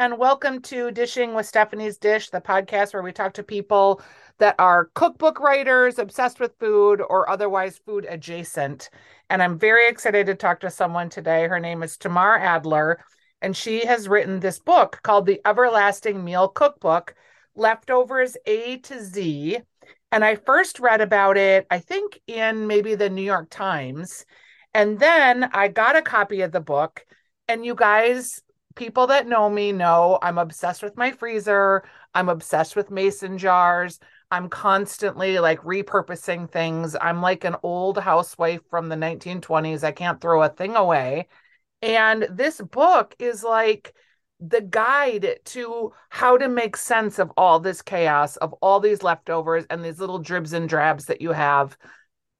And welcome to Dishing with Stephanie's Dish, the podcast where we talk to people that are cookbook writers, obsessed with food, or otherwise food adjacent. And I'm very excited to talk to someone today. Her name is Tamar Adler, and she has written this book called The Everlasting Meal Cookbook Leftovers A to Z. And I first read about it, I think, in maybe the New York Times. And then I got a copy of the book. And you guys, people that know me know I'm obsessed with my freezer. I'm obsessed with mason jars. I'm constantly like repurposing things. I'm like an old housewife from the 1920s. I can't throw a thing away. And this book is like the guide to how to make sense of all this chaos, of all these leftovers and these little dribs and drabs that you have.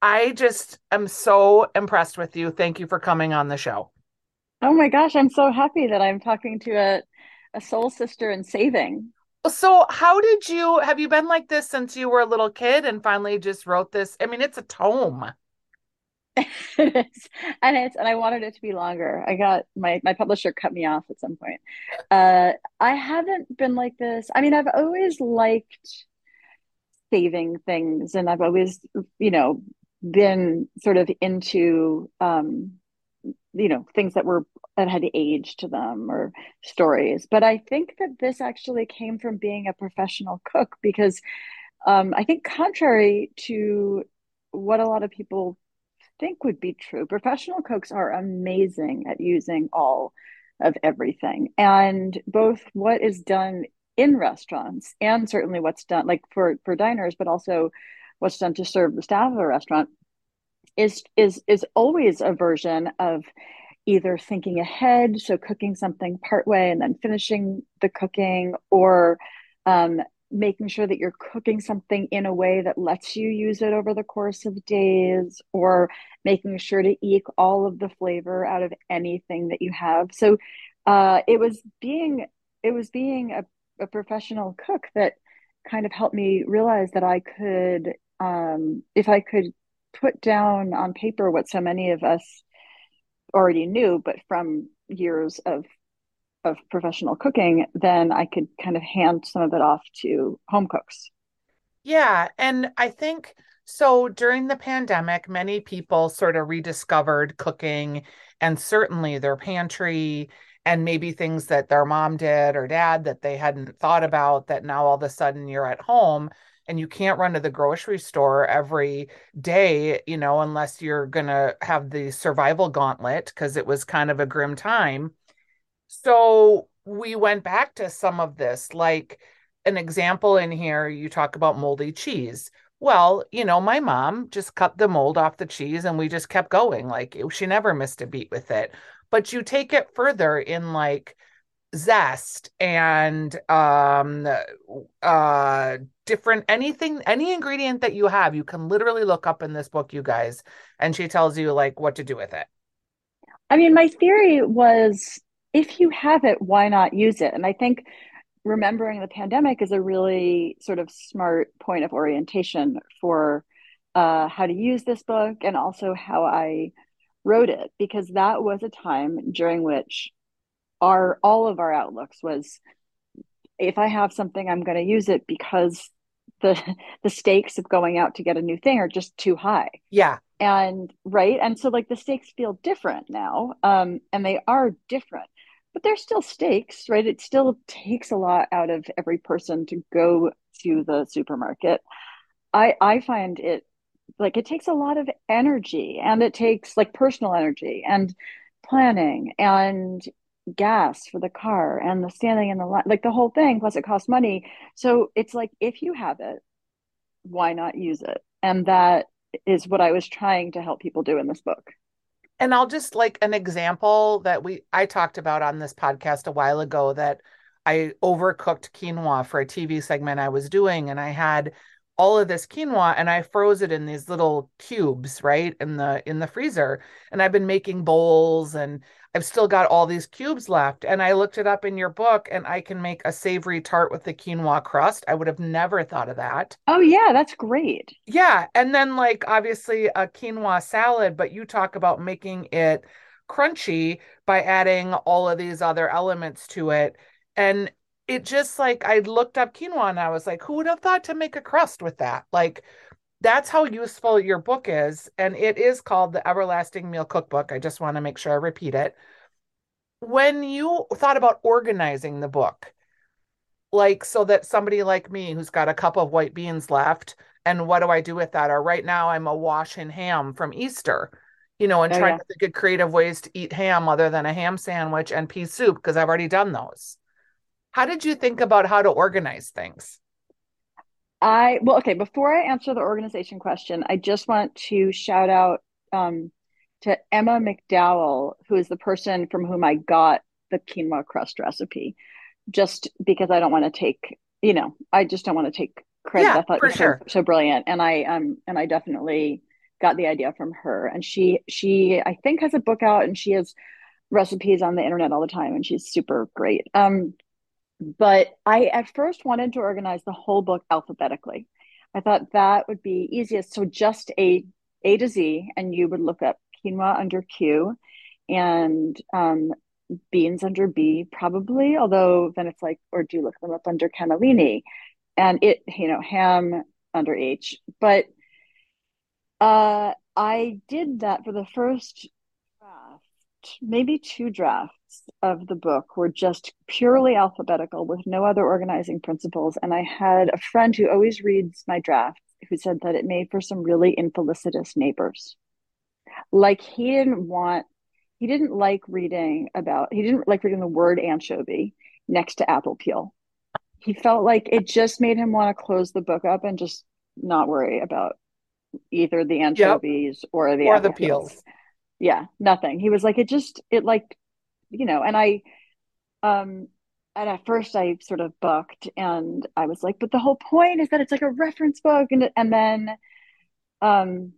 I just am so impressed with you. Thank you for coming on the show. Oh my gosh, I'm so happy that I'm talking to a, a soul sister in saving. So, how did you have you been like this since you were a little kid and finally just wrote this? I mean, it's a tome. it is, and it's and I wanted it to be longer. I got my my publisher cut me off at some point. Uh, I haven't been like this. I mean, I've always liked saving things, and I've always, you know, been sort of into um you know things that were that had age to them or stories. But i think that this actually came from being a professional cook because um, i think contrary to what a lot of people think would be true professional cooks are amazing at using all of everything. And both what is done in restaurants and certainly what's done like for for diners but also what's done to serve the staff of a restaurant is is is always a version of either thinking ahead, so cooking something partway and then finishing the cooking, or um, making sure that you're cooking something in a way that lets you use it over the course of days, or making sure to eke all of the flavor out of anything that you have. So uh, it was being it was being a, a professional cook that kind of helped me realize that I could um, if I could put down on paper what so many of us already knew, but from years of of professional cooking, then I could kind of hand some of it off to home cooks. Yeah, and I think so during the pandemic, many people sort of rediscovered cooking and certainly their pantry and maybe things that their mom did or dad that they hadn't thought about that now all of a sudden you're at home and you can't run to the grocery store every day, you know, unless you're going to have the survival gauntlet because it was kind of a grim time. So we went back to some of this, like an example in here, you talk about moldy cheese. Well, you know, my mom just cut the mold off the cheese and we just kept going. Like she never missed a beat with it. But you take it further in like, zest and um uh different anything any ingredient that you have you can literally look up in this book you guys and she tells you like what to do with it. I mean my theory was if you have it why not use it? And i think remembering the pandemic is a really sort of smart point of orientation for uh, how to use this book and also how i wrote it because that was a time during which our all of our outlooks was if I have something, I'm going to use it because the the stakes of going out to get a new thing are just too high. Yeah. And right. And so like the stakes feel different now. Um, and they are different, but they're still stakes, right? It still takes a lot out of every person to go to the supermarket. I I find it like it takes a lot of energy and it takes like personal energy and planning and gas for the car and the standing in the line, like the whole thing. Plus, it costs money. So it's like if you have it, why not use it? And that is what I was trying to help people do in this book. And I'll just like an example that we I talked about on this podcast a while ago that I overcooked quinoa for a TV segment I was doing and I had all of this quinoa and I froze it in these little cubes, right? In the in the freezer. And I've been making bowls and I've still got all these cubes left. And I looked it up in your book and I can make a savory tart with the quinoa crust. I would have never thought of that. Oh yeah, that's great. Yeah. And then like obviously a quinoa salad, but you talk about making it crunchy by adding all of these other elements to it. And it just like I looked up quinoa and I was like, who would have thought to make a crust with that? Like that's how useful your book is. And it is called the Everlasting Meal Cookbook. I just want to make sure I repeat it. When you thought about organizing the book, like so that somebody like me who's got a cup of white beans left, and what do I do with that? Or right now I'm a wash in ham from Easter, you know, and oh, trying yeah. to think of creative ways to eat ham other than a ham sandwich and pea soup because I've already done those. How did you think about how to organize things? I well, okay. Before I answer the organization question, I just want to shout out um, to Emma McDowell, who is the person from whom I got the quinoa crust recipe, just because I don't want to take, you know, I just don't want to take credit. Yeah, I thought was sure. so, so brilliant, and I um and I definitely got the idea from her. And she she I think has a book out, and she has recipes on the internet all the time, and she's super great. Um, but I at first wanted to organize the whole book alphabetically. I thought that would be easiest. So just a A to Z, and you would look up quinoa under Q and um, beans under B, probably. Although then it's like, or do you look them up under cannellini? And it, you know, ham under H. But uh, I did that for the first draft, maybe two drafts of the book were just purely alphabetical with no other organizing principles. And I had a friend who always reads my drafts who said that it made for some really infelicitous neighbors. Like he didn't want, he didn't like reading about, he didn't like reading the word anchovy next to apple peel. He felt like it just made him want to close the book up and just not worry about either the anchovies yep. or the or the peels. peels. Yeah, nothing. He was like, it just, it like you know, and I, um, and at first I sort of bucked and I was like, but the whole point is that it's like a reference book. And, and then, um,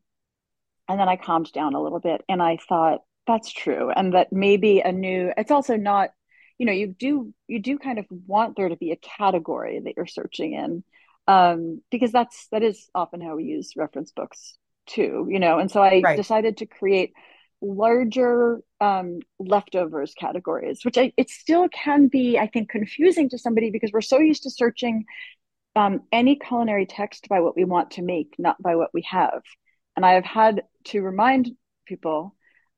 and then I calmed down a little bit and I thought that's true. And that maybe a new, it's also not, you know, you do, you do kind of want there to be a category that you're searching in. Um, because that's, that is often how we use reference books too, you know? And so I right. decided to create larger um, leftovers categories, which I, it still can be, I think, confusing to somebody because we're so used to searching um, any culinary text by what we want to make, not by what we have. And I have had to remind people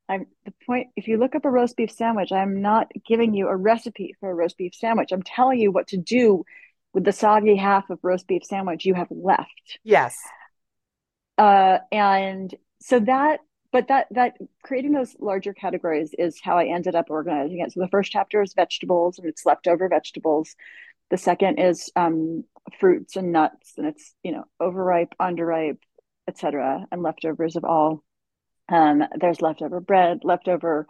I'm the point if you look up a roast beef sandwich, I'm not giving you a recipe for a roast beef sandwich. I'm telling you what to do with the soggy half of roast beef sandwich you have left. Yes. Uh, and so that but that that creating those larger categories is how I ended up organizing it. So the first chapter is vegetables and it's leftover vegetables. The second is um, fruits and nuts, and it's you know overripe, underripe, etc., and leftovers of all. Um, there's leftover bread, leftover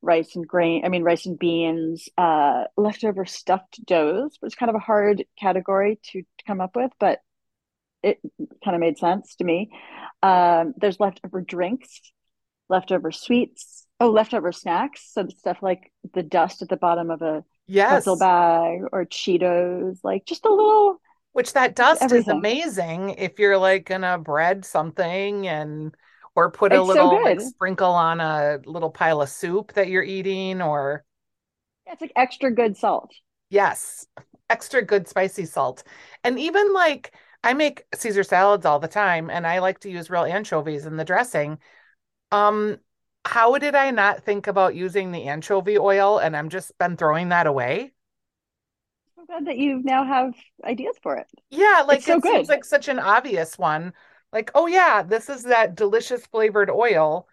rice and grain. I mean rice and beans, uh, leftover stuffed doughs, which is kind of a hard category to, to come up with, but it kind of made sense to me. Um, there's leftover drinks leftover sweets. Oh, leftover snacks. So stuff like the dust at the bottom of a yes. pretzel bag or Cheetos, like just a little. Which that dust everything. is amazing if you're like gonna bread something and or put a little so like sprinkle on a little pile of soup that you're eating or yeah, it's like extra good salt. Yes. Extra good spicy salt. And even like I make Caesar salads all the time and I like to use real anchovies in the dressing. Um, how did I not think about using the anchovy oil and I'm just been throwing that away? I'm glad that you now have ideas for it. Yeah, like it's so it good. seems like such an obvious one. Like, oh yeah, this is that delicious flavored oil.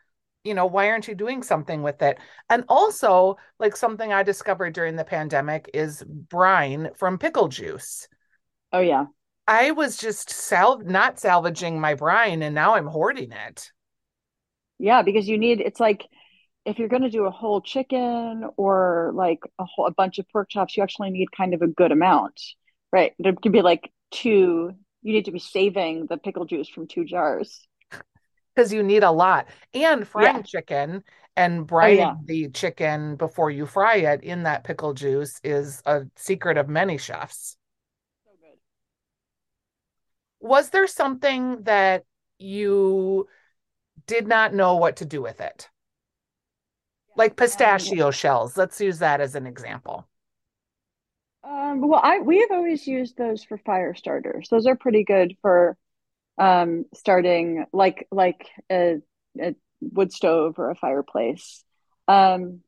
You know, why aren't you doing something with it? And also, like something I discovered during the pandemic is brine from pickle juice. Oh yeah. I was just sal not salvaging my brine and now I'm hoarding it. Yeah, because you need it's like if you're going to do a whole chicken or like a whole a bunch of pork chops, you actually need kind of a good amount, right? There could be like two. You need to be saving the pickle juice from two jars because you need a lot. And frying yeah. chicken and brining oh, yeah. the chicken before you fry it in that pickle juice is a secret of many chefs. So good. Was there something that you did not know what to do with it. Like pistachio shells. Let's use that as an example. Um, well, I we have always used those for fire starters. Those are pretty good for um, starting like like a, a, wood stove or a fireplace. Um,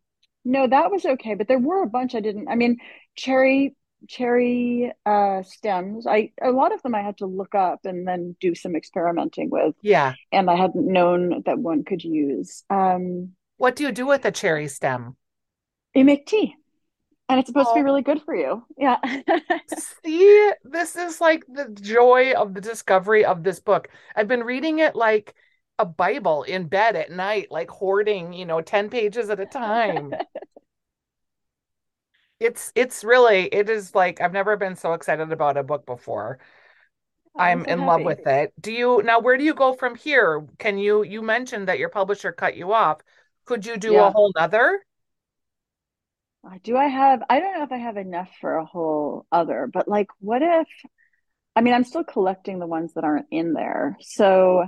no, that was okay, but there were a bunch I didn't. I mean, cherry cherry uh, stems. I a lot of them I had to look up and then do some experimenting with. Yeah, and I hadn't known that one could use. Um, what do you do with a cherry stem? You make tea and it's supposed oh. to be oh. really good for you. Yeah. See, this is like the joy of the discovery of this book. I've been reading it like a Bible in bed at night, like hoarding, you know, 10 pages at a time. it's it's really it is like I've never been so excited about a book before. Oh, I'm, I'm so in happy. love with it. Do you now where do you go from here? Can you you mentioned that your publisher cut you off. Could you do yeah. a whole nother? Uh, do I have, I don't know if I have enough for a whole other, but like, what if, I mean, I'm still collecting the ones that aren't in there. So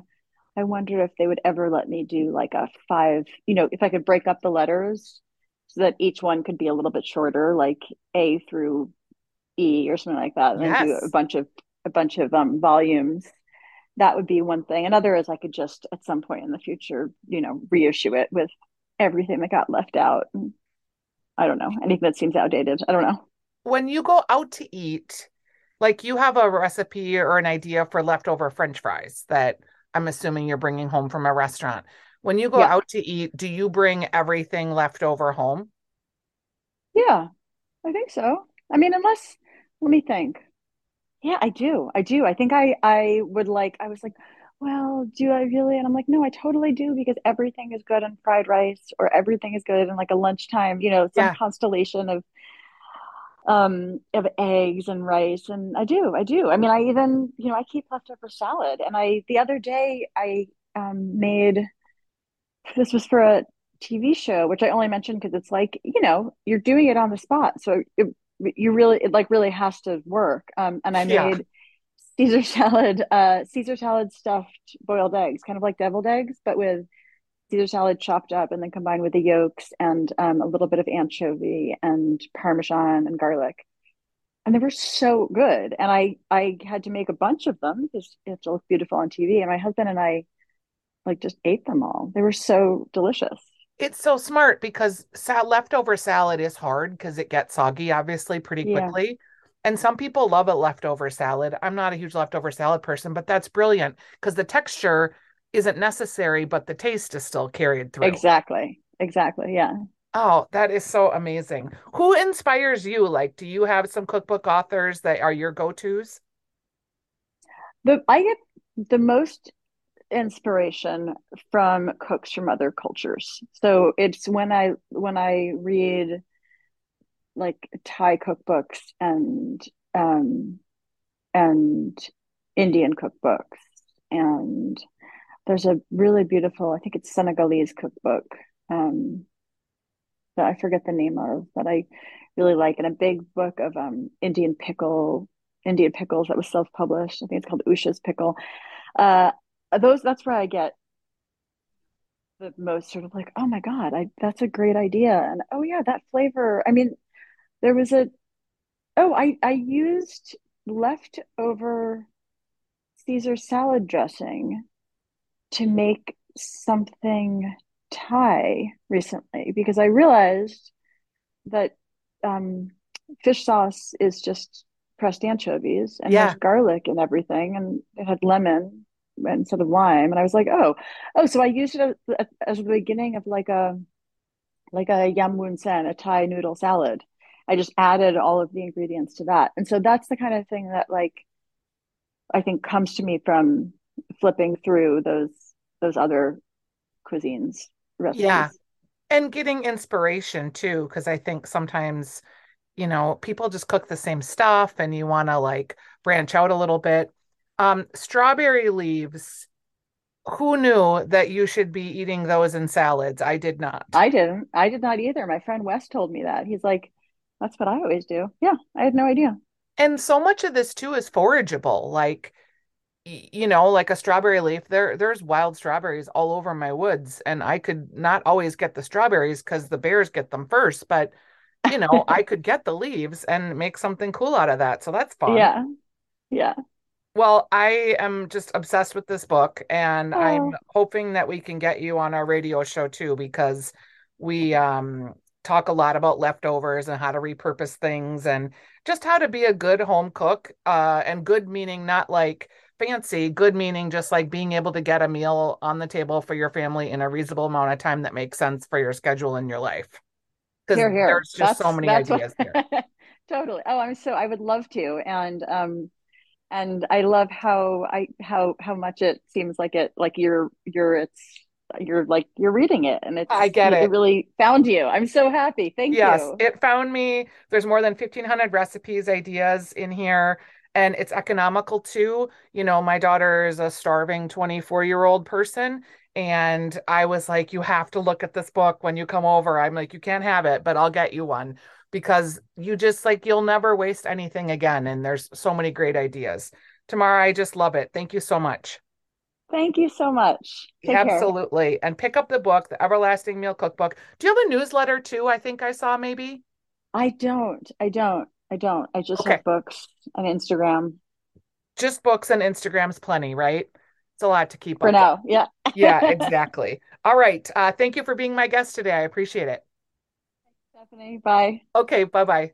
I wonder if they would ever let me do like a five, you know, if I could break up the letters so that each one could be a little bit shorter, like A through E or something like that, and yes. do a bunch of, a bunch of um, volumes. That would be one thing. Another is I could just at some point in the future, you know, reissue it with everything that got left out. And, I don't know. Anything that seems outdated. I don't know. When you go out to eat, like you have a recipe or an idea for leftover French fries that I'm assuming you're bringing home from a restaurant. When you go yeah. out to eat, do you bring everything left over home? Yeah, I think so. I mean, unless let me think. Yeah, I do. I do. I think I I would like I was like, well, do I really? And I'm like, no, I totally do because everything is good in fried rice or everything is good in like a lunchtime, you know, some yeah. constellation of um of eggs and rice and I do. I do. I mean, I even, you know, I keep leftover salad and I the other day I um made this was for a TV show, which I only mentioned because it's like, you know, you're doing it on the spot. So it, you really it like really has to work. Um and I yeah. made Caesar salad, uh, Caesar salad stuffed boiled eggs, kind of like deviled eggs, but with Caesar salad chopped up and then combined with the yolks and um, a little bit of anchovy and Parmesan and garlic. And they were so good. And I, I had to make a bunch of them because it looked beautiful on TV. And my husband and I like just ate them all. They were so delicious. It's so smart because sal- leftover salad is hard because it gets soggy, obviously, pretty quickly. Yeah. And some people love a leftover salad. I'm not a huge leftover salad person, but that's brilliant because the texture isn't necessary, but the taste is still carried through. Exactly. Exactly. Yeah. Oh, that is so amazing. Who inspires you? Like, do you have some cookbook authors that are your go-tos? The I get the most inspiration from cooks from other cultures. So it's when I when I read like Thai cookbooks and um, and Indian cookbooks, and there's a really beautiful, I think it's Senegalese cookbook um, that I forget the name of, that I really like, and a big book of um, Indian pickle, Indian pickles that was self-published. I think it's called Usha's Pickle. Uh, those that's where I get the most sort of like, oh my god, I that's a great idea, and oh yeah, that flavor. I mean, there was a oh i i used leftover caesar salad dressing to make something thai recently because i realized that um, fish sauce is just pressed anchovies and yeah. there's garlic and everything and it had lemon instead of lime and i was like oh oh so i used it as, as the beginning of like a like a yam sen a thai noodle salad I just added all of the ingredients to that. And so that's the kind of thing that like I think comes to me from flipping through those those other cuisines recipes. Yeah. And getting inspiration too, because I think sometimes, you know, people just cook the same stuff and you want to like branch out a little bit. Um, strawberry leaves who knew that you should be eating those in salads? I did not. I didn't. I did not either. My friend Wes told me that. He's like, that's what I always do. Yeah, I had no idea. And so much of this too is forageable. Like you know, like a strawberry leaf, there there's wild strawberries all over my woods, and I could not always get the strawberries because the bears get them first, but you know, I could get the leaves and make something cool out of that. So that's fun. Yeah. Yeah. Well, I am just obsessed with this book, and Oh, I'm hoping that we can get you on our radio show too, because we um, talk a lot about leftovers and how to repurpose things and just how to be a good home cook. Uh, and good meaning not like fancy, good meaning just like being able to get a meal on the table for your family in a reasonable amount of time that makes sense for your schedule and your life. Because here, here. there's just so many that's what ideas here. totally. Oh, I'm so I would love to. And um and I love how I how how much it seems like it like you're you're it's you're like you're reading it and it's I get it it. really found you. I'm so happy. Thank Yes, you. Yes, it found me. There's more than 1,500 recipes, ideas in here, and it's economical too. You know, my daughter is a starving 24-year-old person, and I was like, you have to look at this book when you come over. I'm like, you can't have it, but I'll get you one because you just like, you'll never waste anything again. And there's so many great ideas. Tamara, I just love it. Thank you so much. Thank you so much. Take care. Absolutely. And pick up the book, The Everlasting Meal Cookbook. Do you have a newsletter too? I think I saw maybe. I don't. I don't. I don't. I just Okay. have books and Instagram just books and Instagram's plenty, right? It's a lot to keep for up with. now. Yeah. Yeah, exactly. All right. Uh, thank you for being my guest today. I appreciate it. Stephanie, bye. Okay, bye bye.